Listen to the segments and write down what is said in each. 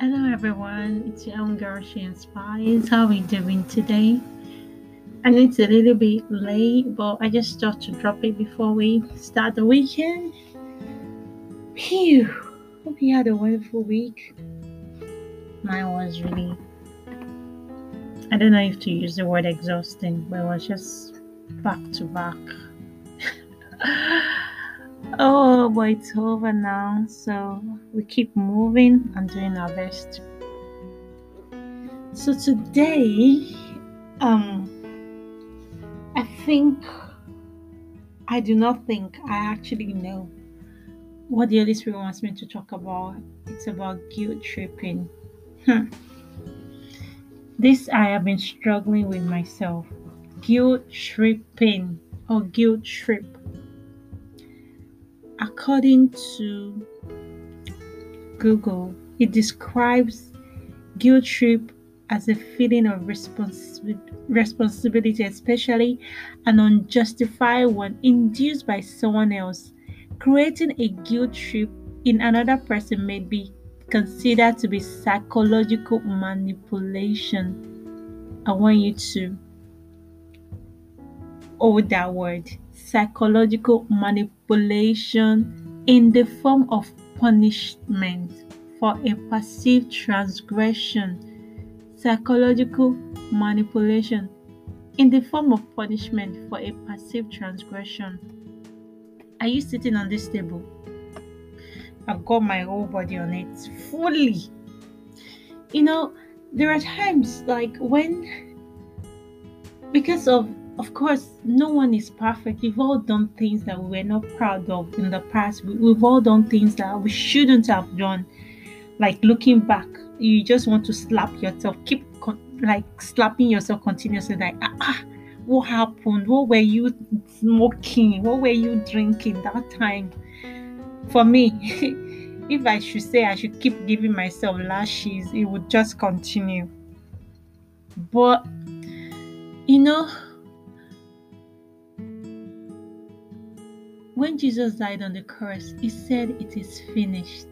Hello everyone, it's your own girl She Inspires. How are we doing today? Know it's a little bit late, but I just thought to drop it before we start the weekend. Phew! Hope you had a wonderful week. Mine was really I don't know if to use the word exhausting, but it was just back to back. Oh, but it's over now, so we keep moving and doing our best. So today, um, I think I do not think I actually know what the Holy Spirit wants me to talk about. It's about guilt tripping. Hmm. This I have been struggling with myself. Guilt tripping or guilt trip. According to Google, it describes guilt trip as a feeling of respons- responsibility, especially an unjustified one induced by someone else. Creating a guilt trip in another person may be considered to be psychological manipulation. I want you to hold that word psychological manipulation in the form of punishment for a perceived transgression. Psychological manipulation in the form of punishment for a perceived transgression. Are you sitting on this table? I've got my whole body on it fully. You know, there are times like when, because of, of course, no one is perfect. We've all done things that we were not proud of in the past. We, we've all done things that we shouldn't have done. Like looking back, you just want to slap yourself, keep like slapping yourself continuously, like, ah, ah what happened? What were you smoking? What were you drinking that time? for me, if I should say I should keep giving myself lashes, it would just continue. But, you know, when Jesus died on the cross, he said, It is finished.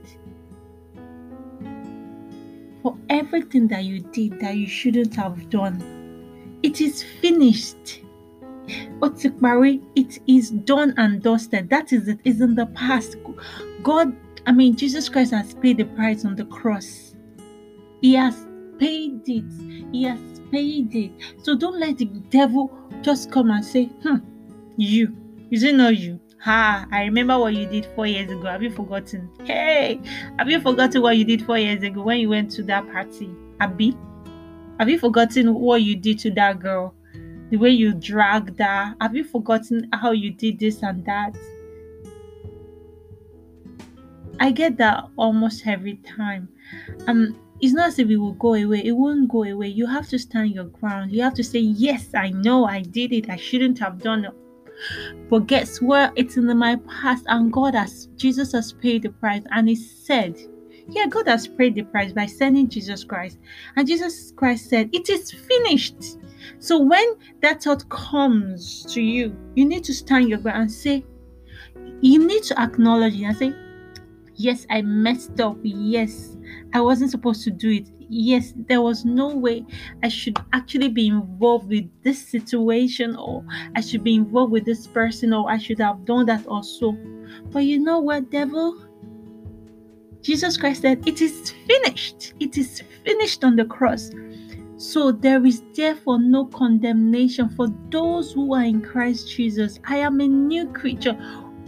For everything that you did that you shouldn't have done, it is finished. Otikmari, it is done and dusted. That is it, is in the past. God, I mean, Jesus Christ has paid the price on the cross. He has paid it. He has paid it. So don't let the devil just come and say, hmm, you. Is it not you? Ha, I remember what you did four years ago. Have you forgotten? Hey, have you forgotten what you did four years ago when you went to that party? Abby? Have you forgotten what you did to that girl? the way you dragged her. Have you forgotten how you did this and that? I get that almost every time. Um, it's not as if it will go away. It won't go away. You have to stand your ground. You have to say, Yes, I know I did it. I shouldn't have done it. But guess what? It's in my past, and God has Jesus has paid the price, and He said, Yeah, God has paid the price by sending Jesus Christ. And Jesus Christ said, It is finished. So when that thought comes to you, you need to stand your ground and say, you need to acknowledge it and say, Yes, I messed up. Yes, I wasn't supposed to do it. Yes, there was no way I should actually be involved with this situation, or I should be involved with this person, or I should have done that also. But you know what, devil? Jesus Christ said, It is finished. It is finished on the cross. So there is therefore no condemnation for those who are in Christ Jesus. I am a new creature.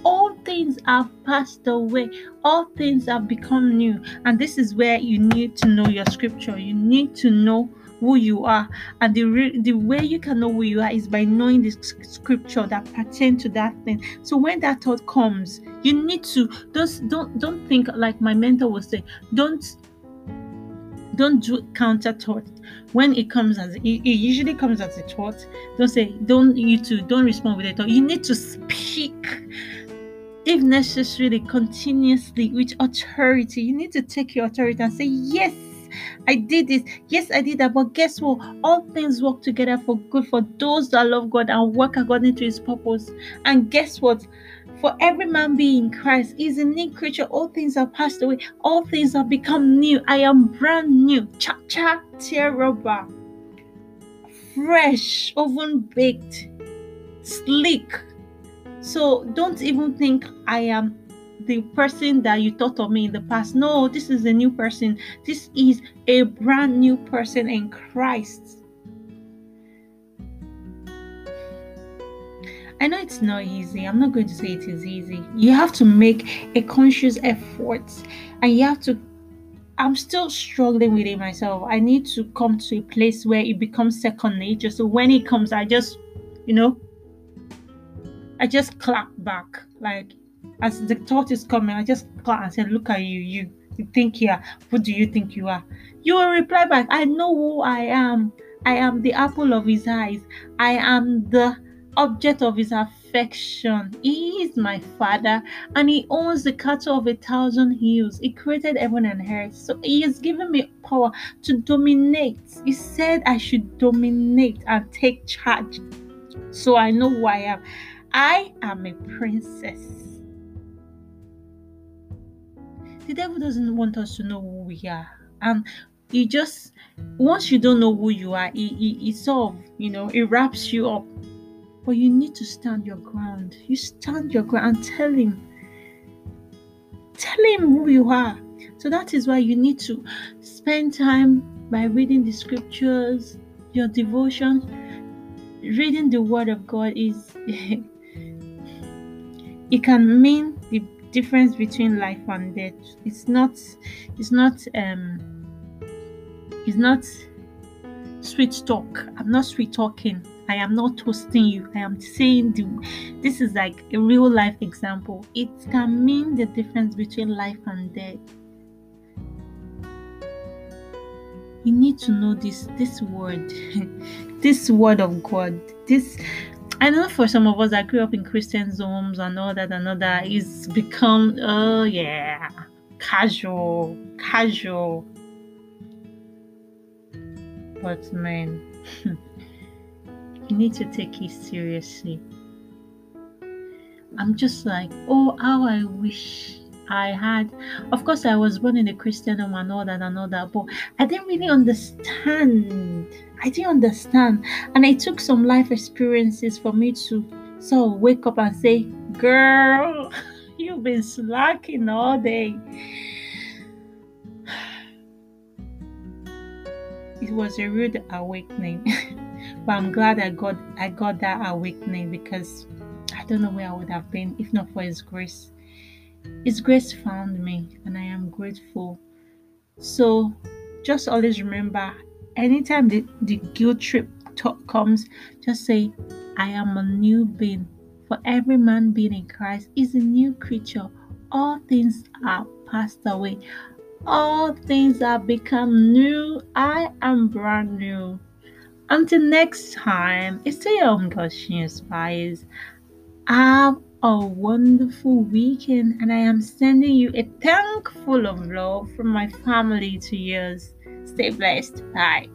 All things have passed away, all things have become new. And this is where you need to know your scripture. You need to know who you are. And the re- the way you can know who you are is by knowing the scripture that pertain to that thing. So when that thought comes you need to don't don't don't think like my mentor was saying don't don't do counter thought. When it comes as it, it, usually comes as a thought. Don't say don't you to don't respond with a thought. You need to speak if necessary continuously with authority you need to take your authority and say yes I did this. Yes, I did that. But guess what? All things work together for good for those that love God and work according to His purpose. And guess what? For every man being in Christ is a new creature. All things are passed away. All things have become new. I am brand new. Cha cha terrible. Fresh, oven baked, sleek. So don't even think I am the person that you thought of me in the past. No, this is a new person. This is a brand new person in Christ. I know it's not easy. I'm not going to say it is easy. You have to make a conscious effort and you have to. I'm still struggling with it myself. I need to come to a place where it becomes second nature. So when it comes, I just, you know, I just clap back. Like as the thought is coming, I just clap and say, Look at you, you you think you are. Who do you think you are? You will reply back, I know who I am. I am the apple of his eyes. I am the object of his affection. He is my father, and he owns the cattle of a thousand hills. He created heaven and earth. So he has given me power to dominate. He said I should dominate and take charge. So I know who I am. I am a princess. The devil doesn't want us to know who we are. And he just once you don't know who you are, he, he, he sort of, you know, it wraps you up but you need to stand your ground. You stand your ground and tell him. Tell him who you are. So that is why you need to spend time by reading the scriptures, your devotion. Reading the word of God is it can mean the difference between life and death. It's not it's not um it's not sweet talk. I'm not sweet talking. I am not toasting you. I am saying the, this is like a real life example. It can mean the difference between life and death. You need to know this this word, this word of God. This I know for some of us that grew up in Christian homes and all that and all that, it's become oh yeah, casual, casual. But man. you need to take it seriously. I'm just like, oh, how I wish I had. Of course, I was born in a Christian home and all that and all that, but I didn't really understand. I didn't understand. And it took some life experiences for me to sort of wake up and say, girl, you've been slacking all day. It was a rude awakening. But I'm glad I got I got that awakening because I don't know where I would have been if not for His grace. His grace found me, and I am grateful. So just always remember anytime the, the guilt trip talk comes, just say, I am a new being. For every man being in Christ is a new creature. All things are passed away. All things are become new. I am brand new. Until next time, it's your own Inspires. Have a wonderful weekend, and I am sending you a thank full of love from my family to yours. Stay blessed. Bye.